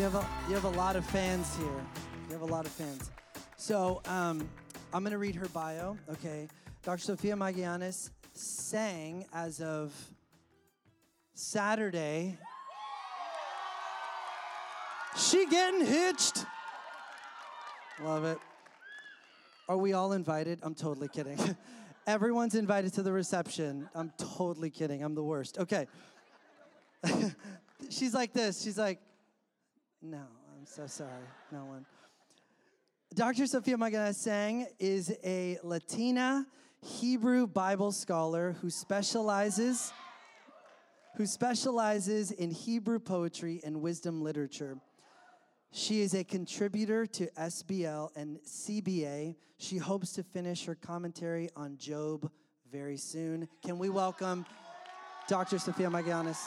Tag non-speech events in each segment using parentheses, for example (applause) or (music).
you have a you have a lot of fans here. You have a lot of fans. So um, I'm going to read her bio. Okay, Dr. Sophia Magallanes sang as of Saturday. She getting hitched. Love it. Are we all invited? I'm totally kidding. (laughs) Everyone's invited to the reception. I'm totally kidding. I'm the worst. Okay. (laughs) She's like this. She's like, no, I'm so sorry. No one. Dr. Sophia Magallanes Sang is a Latina Hebrew Bible scholar who specializes who specializes in Hebrew poetry and wisdom literature. She is a contributor to SBL and CBA. She hopes to finish her commentary on Job very soon. Can we welcome Dr. Sophia Magallanes?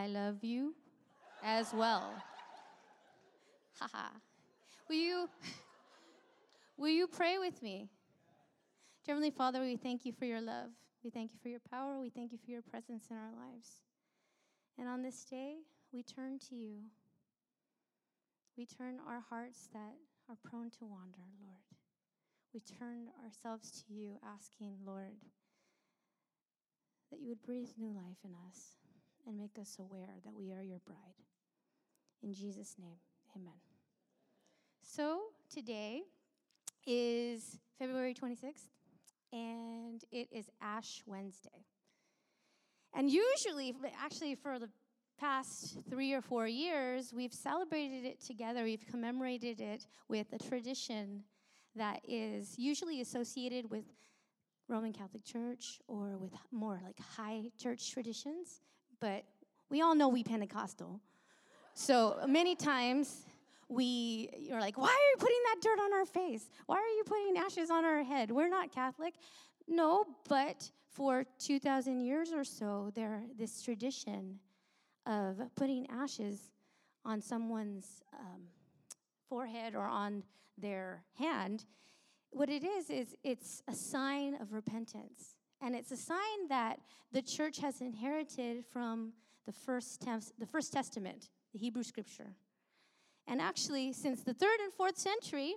I love you as well. Haha. will you will you pray with me? Dear Heavenly Father, we thank you for your love. We thank you for your power. We thank you for your presence in our lives. And on this day, we turn to you. We turn our hearts that are prone to wander, Lord. We turn ourselves to you, asking, Lord, that you would breathe new life in us and make us aware that we are your bride. In Jesus' name, amen. So today is February 26th, and it is Ash Wednesday. And usually, actually, for the past three or four years, we've celebrated it together. We've commemorated it with a tradition that is usually associated with Roman Catholic Church or with more like high church traditions but we all know we Pentecostal. So many times we are like, why are you putting that dirt on our face? Why are you putting ashes on our head? We're not Catholic. No, but for 2,000 years or so, there this tradition of putting ashes on someone's um, forehead or on their hand. What it is is it's a sign of repentance. And it's a sign that the church has inherited from the first, the first Testament, the Hebrew scripture. And actually, since the third and fourth century,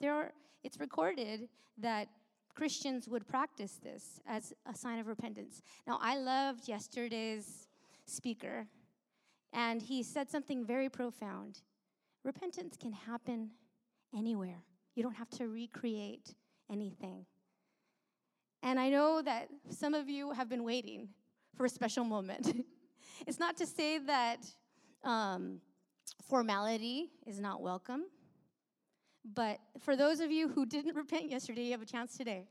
there are, it's recorded that Christians would practice this as a sign of repentance. Now, I loved yesterday's speaker, and he said something very profound. Repentance can happen anywhere, you don't have to recreate anything. And I know that some of you have been waiting for a special moment. (laughs) it's not to say that um, formality is not welcome, but for those of you who didn't (laughs) repent yesterday, you have a chance today.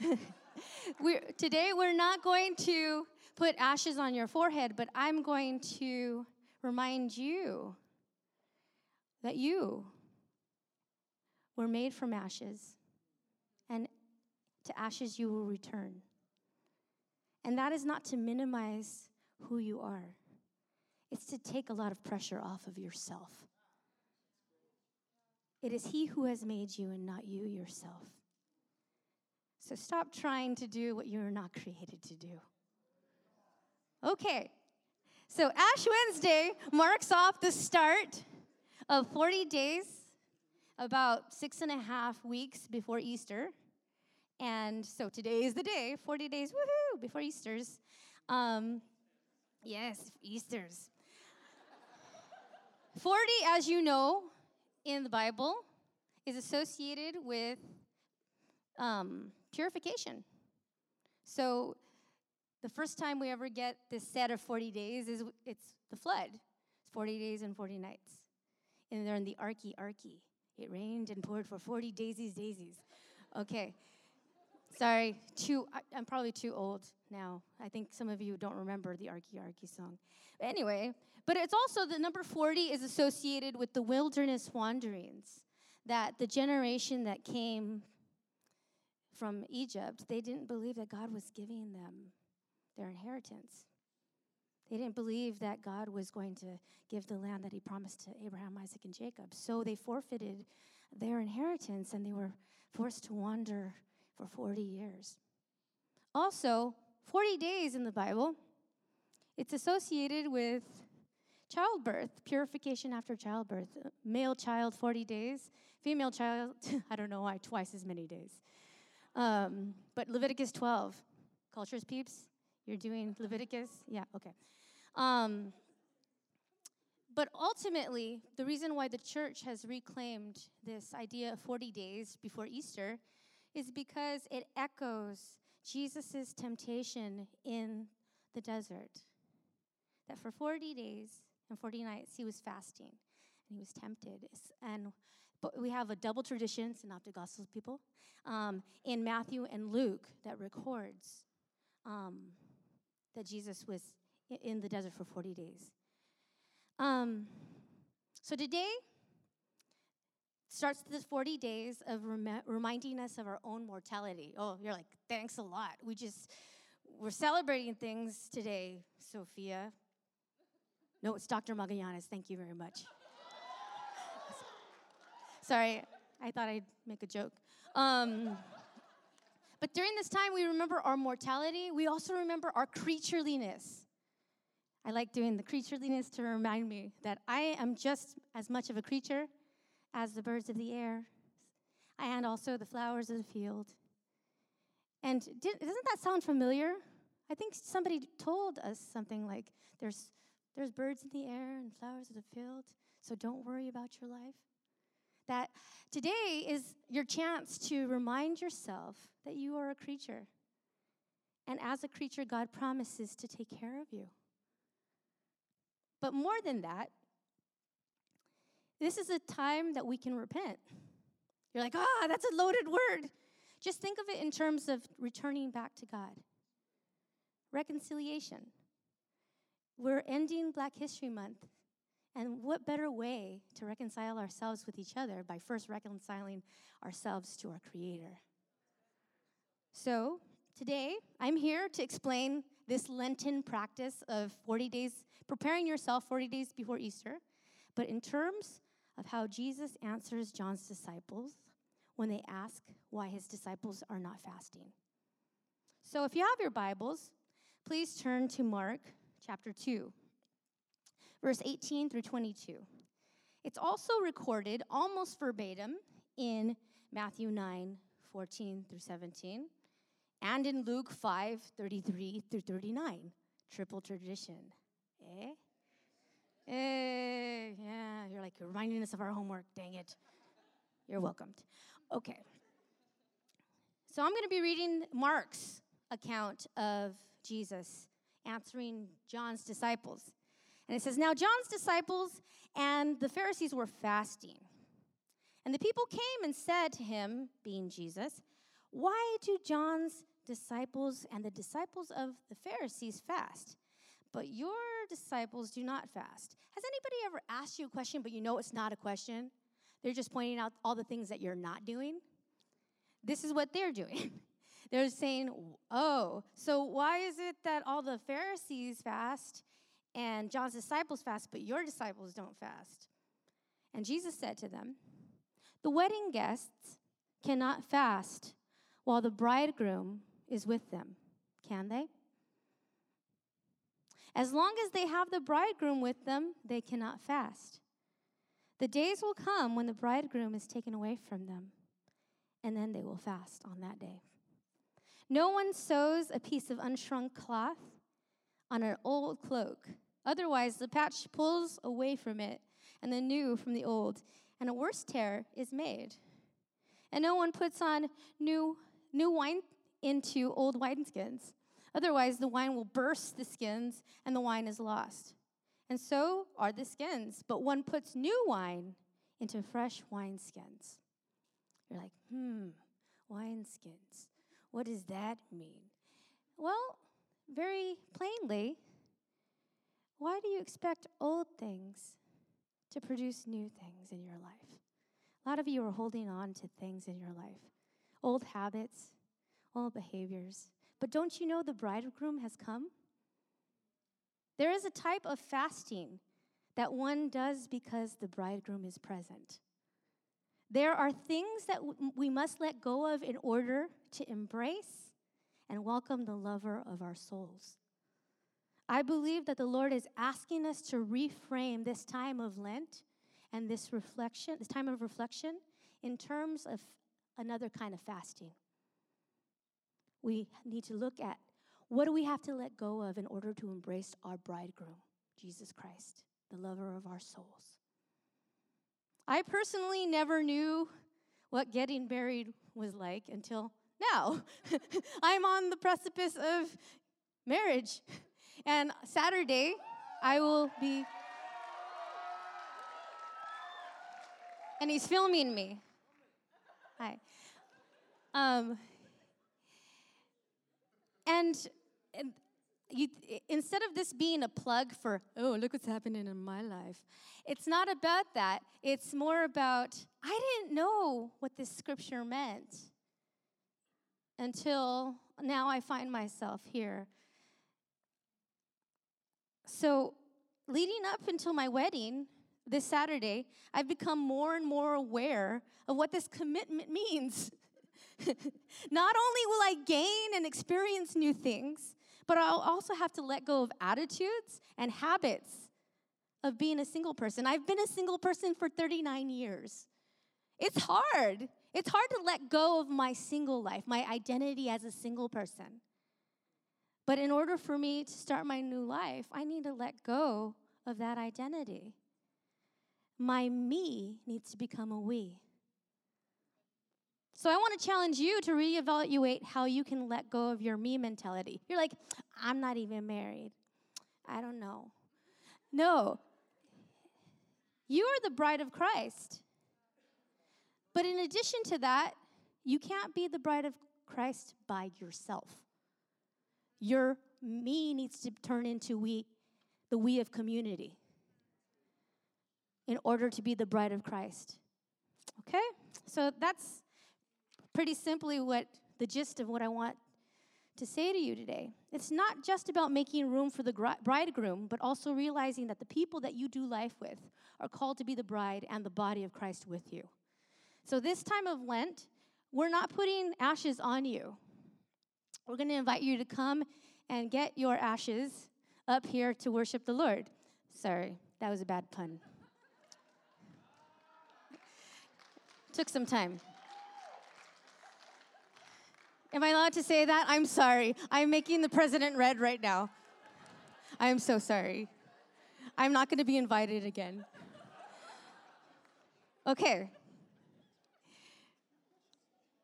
(laughs) We're, today, we're not going to put ashes on your forehead, but I'm going to remind you that you were made from ashes. To ashes you will return. And that is not to minimize who you are, it's to take a lot of pressure off of yourself. It is He who has made you and not you yourself. So stop trying to do what you're not created to do. Okay, so Ash Wednesday marks off the start of 40 days, about six and a half weeks before Easter. And so today is the day, 40 days, woohoo, before Easter's. Um, yes, Easter's. 40, as you know, in the Bible, is associated with um, purification. So the first time we ever get this set of 40 days is it's the flood. It's 40 days and 40 nights. And they're in the Arky Arky. It rained and poured for 40 daisies, daisies. Okay. Sorry, too. I'm probably too old now. I think some of you don't remember the Arky Arky song. Anyway, but it's also the number 40 is associated with the wilderness wanderings. That the generation that came from Egypt, they didn't believe that God was giving them their inheritance. They didn't believe that God was going to give the land that He promised to Abraham, Isaac, and Jacob. So they forfeited their inheritance and they were forced to wander for 40 years. Also, 40 days in the Bible, it's associated with childbirth, purification after childbirth. Male child, 40 days. Female child, (laughs) I don't know why, twice as many days. Um, but Leviticus 12, cultures peeps, you're doing Leviticus? Yeah, okay. Um, but ultimately, the reason why the church has reclaimed this idea of 40 days before Easter is because it echoes Jesus' temptation in the desert. That for 40 days and 40 nights he was fasting and he was tempted. And but we have a double tradition, synoptic gospels people, um, in Matthew and Luke that records um, that Jesus was in the desert for 40 days. Um, so today starts the 40 days of rem- reminding us of our own mortality. Oh, you're like, thanks a lot. We just, we're celebrating things today, Sophia. No, it's Dr. Magallanes. Thank you very much. Sorry, I thought I'd make a joke. Um, but during this time, we remember our mortality. We also remember our creatureliness. I like doing the creatureliness to remind me that I am just as much of a creature as the birds of the air and also the flowers of the field. And did, doesn't that sound familiar? I think somebody told us something like there's, there's birds in the air and flowers of the field, so don't worry about your life. That today is your chance to remind yourself that you are a creature. And as a creature, God promises to take care of you. But more than that, this is a time that we can repent. You're like, ah, that's a loaded word. Just think of it in terms of returning back to God. Reconciliation. We're ending Black History Month. And what better way to reconcile ourselves with each other by first reconciling ourselves to our Creator? So, today I'm here to explain this Lenten practice of 40 days, preparing yourself 40 days before Easter, but in terms of how Jesus answers John's disciples when they ask why his disciples are not fasting. So if you have your Bibles, please turn to Mark chapter 2, verse 18 through 22. It's also recorded almost verbatim in Matthew 9, 14 through 17, and in Luke 5, 33 through 39. Triple tradition. Eh? Eh, yeah, you're like reminding us of our homework. Dang it. You're welcomed. Okay. So I'm going to be reading Mark's account of Jesus answering John's disciples. And it says, Now John's disciples and the Pharisees were fasting. And the people came and said to him, being Jesus, Why do John's disciples and the disciples of the Pharisees fast? But your disciples do not fast. Has anybody ever asked you a question, but you know it's not a question? They're just pointing out all the things that you're not doing. This is what they're doing. (laughs) they're saying, Oh, so why is it that all the Pharisees fast and John's disciples fast, but your disciples don't fast? And Jesus said to them, The wedding guests cannot fast while the bridegroom is with them, can they? As long as they have the bridegroom with them, they cannot fast. The days will come when the bridegroom is taken away from them, and then they will fast on that day. No one sews a piece of unshrunk cloth on an old cloak. Otherwise, the patch pulls away from it, and the new from the old, and a worse tear is made. And no one puts on new, new wine into old wineskins. Otherwise, the wine will burst the skins and the wine is lost. And so are the skins. But one puts new wine into fresh wineskins. You're like, hmm, wineskins. What does that mean? Well, very plainly, why do you expect old things to produce new things in your life? A lot of you are holding on to things in your life, old habits, old behaviors. But don't you know the bridegroom has come? There is a type of fasting that one does because the bridegroom is present. There are things that we must let go of in order to embrace and welcome the lover of our souls. I believe that the Lord is asking us to reframe this time of Lent and this reflection, this time of reflection, in terms of another kind of fasting. We need to look at what do we have to let go of in order to embrace our bridegroom, Jesus Christ, the lover of our souls. I personally never knew what getting married was like until now. (laughs) I'm on the precipice of marriage. And Saturday, I will be. And he's filming me. Hi. Um, and, you, instead of this being a plug for, oh, look what's happening in my life, it's not about that. It's more about, I didn't know what this scripture meant until now I find myself here. So, leading up until my wedding this Saturday, I've become more and more aware of what this commitment (laughs) means. (laughs) Not only will I gain and experience new things, but I'll also have to let go of attitudes and habits of being a single person. I've been a single person for 39 years. It's hard. It's hard to let go of my single life, my identity as a single person. But in order for me to start my new life, I need to let go of that identity. My me needs to become a we. So I want to challenge you to reevaluate how you can let go of your me mentality. You're like, I'm not even married. I don't know. No. You are the bride of Christ. But in addition to that, you can't be the bride of Christ by yourself. Your me needs to turn into we, the we of community, in order to be the bride of Christ. Okay? So that's pretty simply what the gist of what I want to say to you today. It's not just about making room for the bridegroom, but also realizing that the people that you do life with are called to be the bride and the body of Christ with you. So, this time of Lent, we're not putting ashes on you. We're going to invite you to come and get your ashes up here to worship the Lord. Sorry, that was a bad pun. (laughs) Took some time. Am I allowed to say that? I'm sorry. I'm making the president red right now. I am so sorry. I'm not going to be invited again. Okay.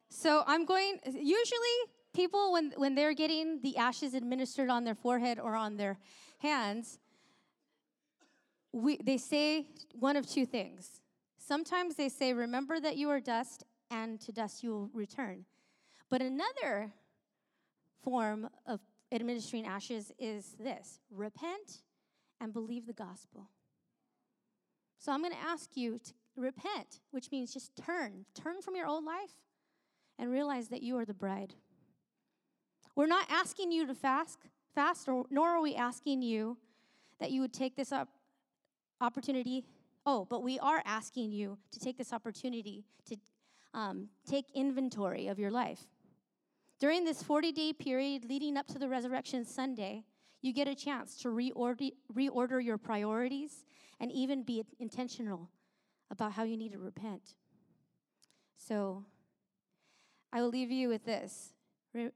So I'm going, usually people, when, when they're getting the ashes administered on their forehead or on their hands, we, they say one of two things. Sometimes they say, Remember that you are dust, and to dust you will return. But another form of administering ashes is this repent and believe the gospel. So I'm going to ask you to repent, which means just turn. Turn from your old life and realize that you are the bride. We're not asking you to fast, fast, or, nor are we asking you that you would take this up opportunity. Oh, but we are asking you to take this opportunity to um, take inventory of your life. During this 40 day period leading up to the Resurrection Sunday, you get a chance to reorder, reorder your priorities and even be intentional about how you need to repent. So, I will leave you with this. Re-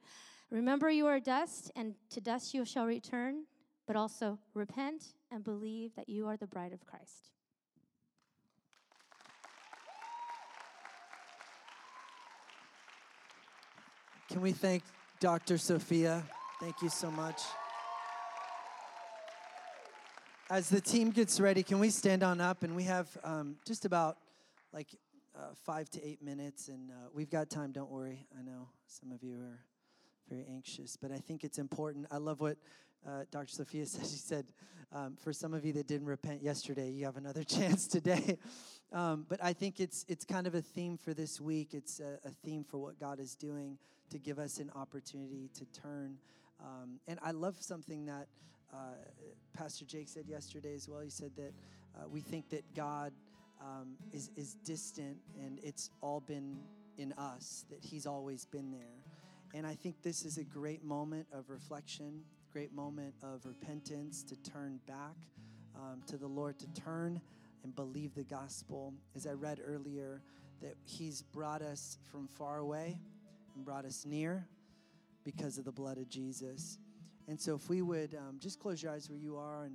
remember, you are dust, and to dust you shall return, but also repent and believe that you are the bride of Christ. Can we thank Dr. Sophia? Thank you so much. As the team gets ready, can we stand on up? And we have um, just about like uh, five to eight minutes, and uh, we've got time. Don't worry. I know some of you are very anxious. But I think it's important. I love what uh, Dr. Sophia (laughs) said. She said, um, for some of you that didn't repent yesterday, you have another (laughs) chance today. Um, but I think it's it's kind of a theme for this week. It's a, a, theme for what God is doing to give us an opportunity to turn. Um, and I love something that uh, Pastor Jake said yesterday as well. He said that uh, we think that God um, is is distant, and it's all been in us. That He's always been there. And I think this is a great moment of reflection great moment of repentance to turn back um, to the Lord, to turn and believe the gospel. As I read earlier, that He's brought us from far away and brought us near because of the blood of Jesus. And so, if we would um, just close your eyes where you are, and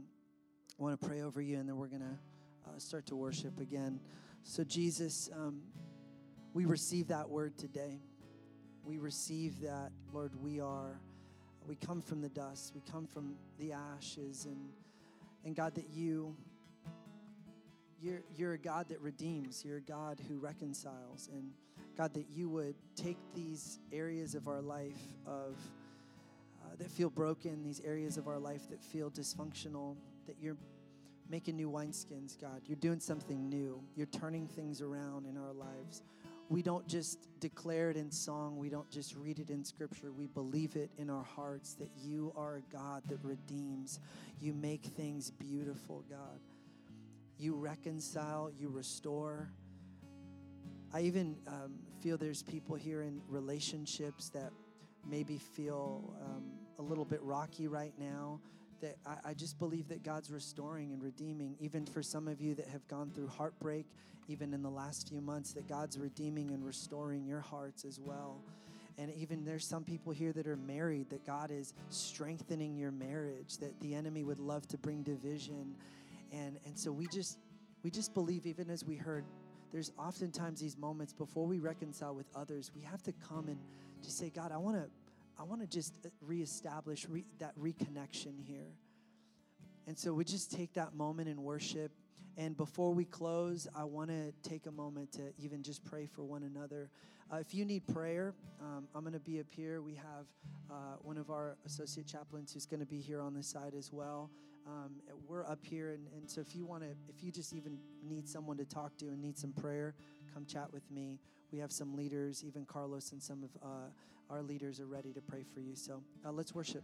I want to pray over you, and then we're going to uh, start to worship again. So, Jesus, um, we receive that word today. We receive that, Lord, we are we come from the dust, we come from the ashes, and, and God, that you, you're, you're a God that redeems, you're a God who reconciles, and God, that you would take these areas of our life of uh, that feel broken, these areas of our life that feel dysfunctional, that you're making new wineskins, God. You're doing something new. You're turning things around in our lives we don't just declare it in song, we don't just read it in scripture, we believe it in our hearts that you are a God that redeems. You make things beautiful, God. You reconcile, you restore. I even um, feel there's people here in relationships that maybe feel um, a little bit rocky right now. That I, I just believe that God's restoring and redeeming, even for some of you that have gone through heartbreak even in the last few months, that God's redeeming and restoring your hearts as well. And even there's some people here that are married, that God is strengthening your marriage, that the enemy would love to bring division. And, and so we just we just believe, even as we heard, there's oftentimes these moments before we reconcile with others, we have to come and just say, God, I want to I want to just uh, reestablish re- that reconnection here. And so we just take that moment in worship and before we close, I want to take a moment to even just pray for one another. Uh, if you need prayer, um, I'm going to be up here. We have uh, one of our associate chaplains who's going to be here on this side as well. Um, we're up here, and, and so if you want to, if you just even need someone to talk to and need some prayer, come chat with me. We have some leaders, even Carlos and some of uh, our leaders are ready to pray for you. So uh, let's worship.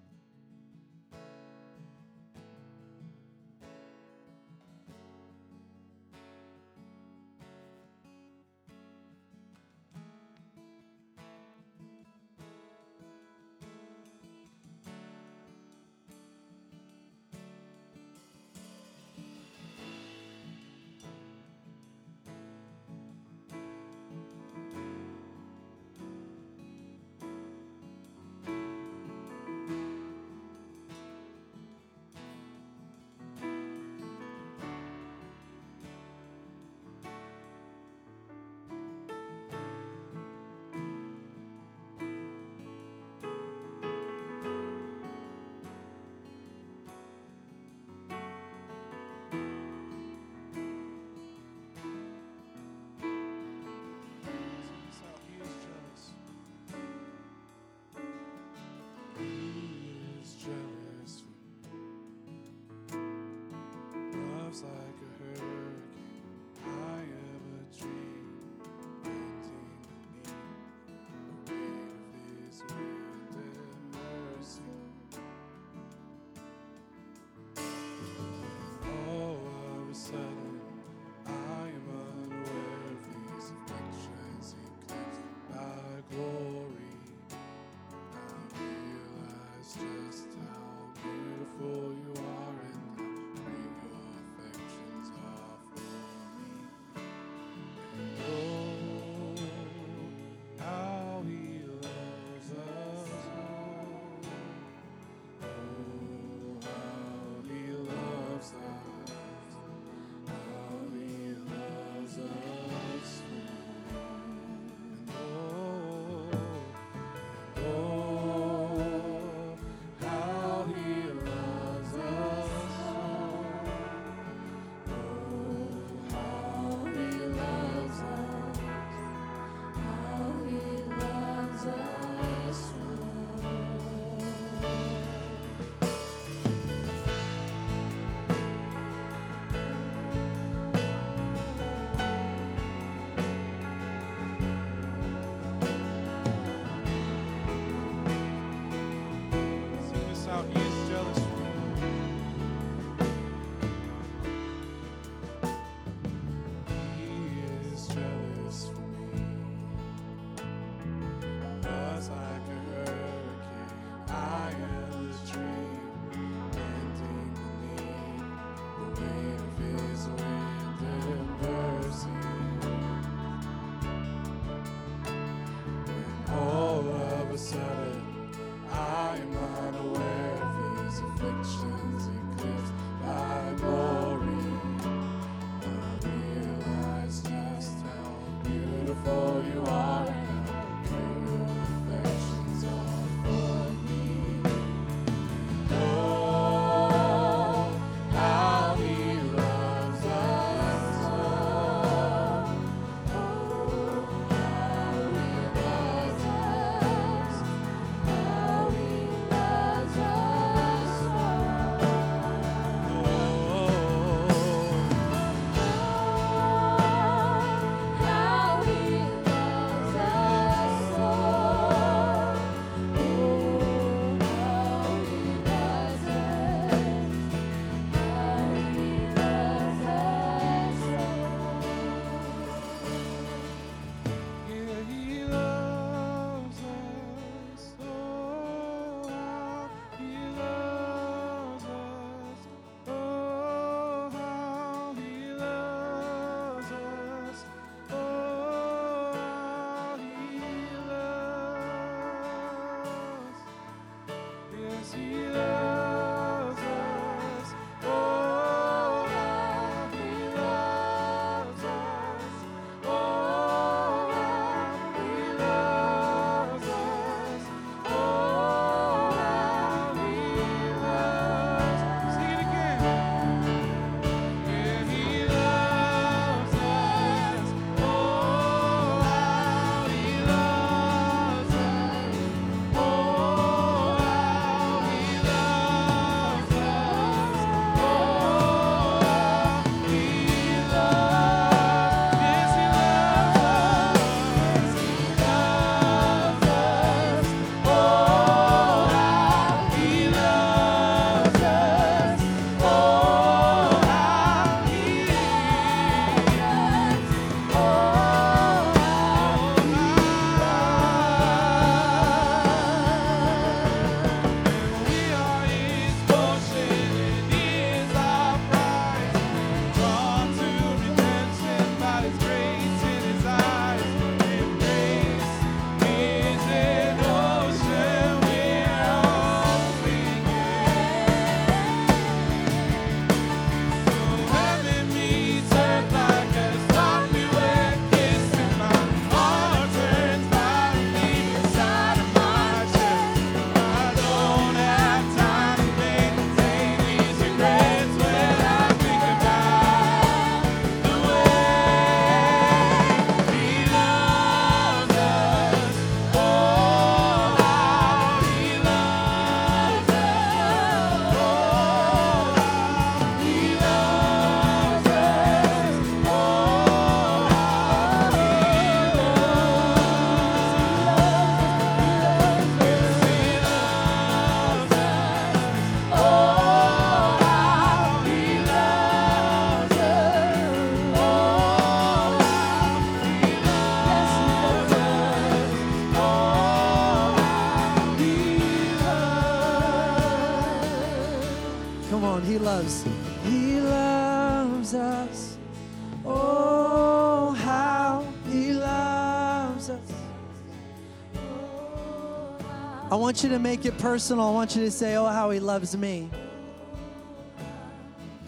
Want you to make it personal. I want you to say, Oh, how He loves me.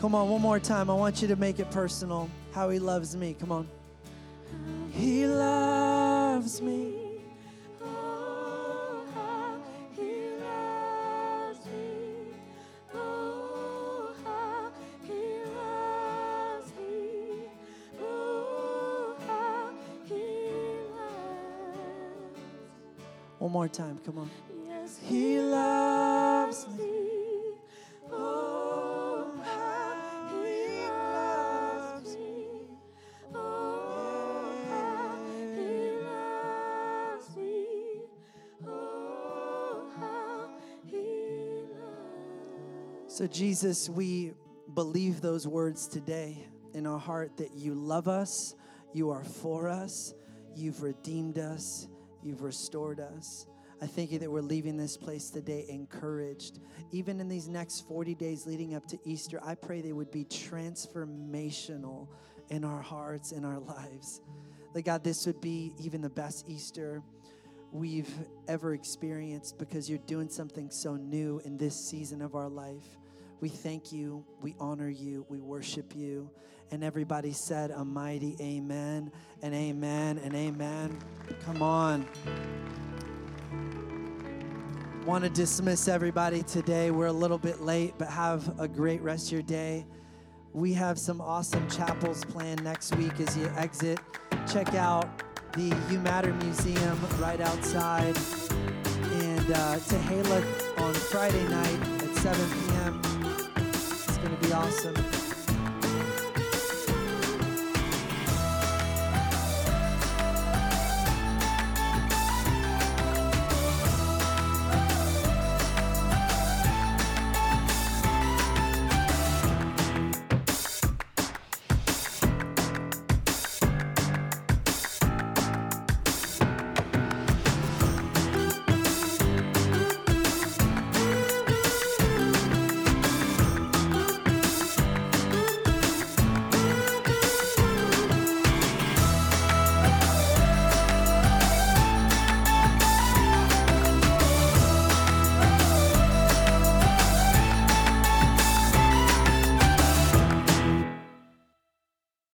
Come on, one more time. I want you to make it personal. How He loves me. Come on. He loves me. One more time. Come on. So, Jesus, we believe those words today in our heart that you love us, you are for us, you've redeemed us, you've restored us. I thank you that we're leaving this place today encouraged. Even in these next 40 days leading up to Easter, I pray they would be transformational in our hearts, in our lives. That God, this would be even the best Easter we've ever experienced because you're doing something so new in this season of our life. We thank you, we honor you, we worship you. And everybody said a mighty amen and amen and amen. Come on. Want to dismiss everybody today. We're a little bit late, but have a great rest of your day. We have some awesome chapels planned next week as you exit. Check out the You Matter Museum right outside. And uh, on Friday night at 7 p.m. It's going to be awesome.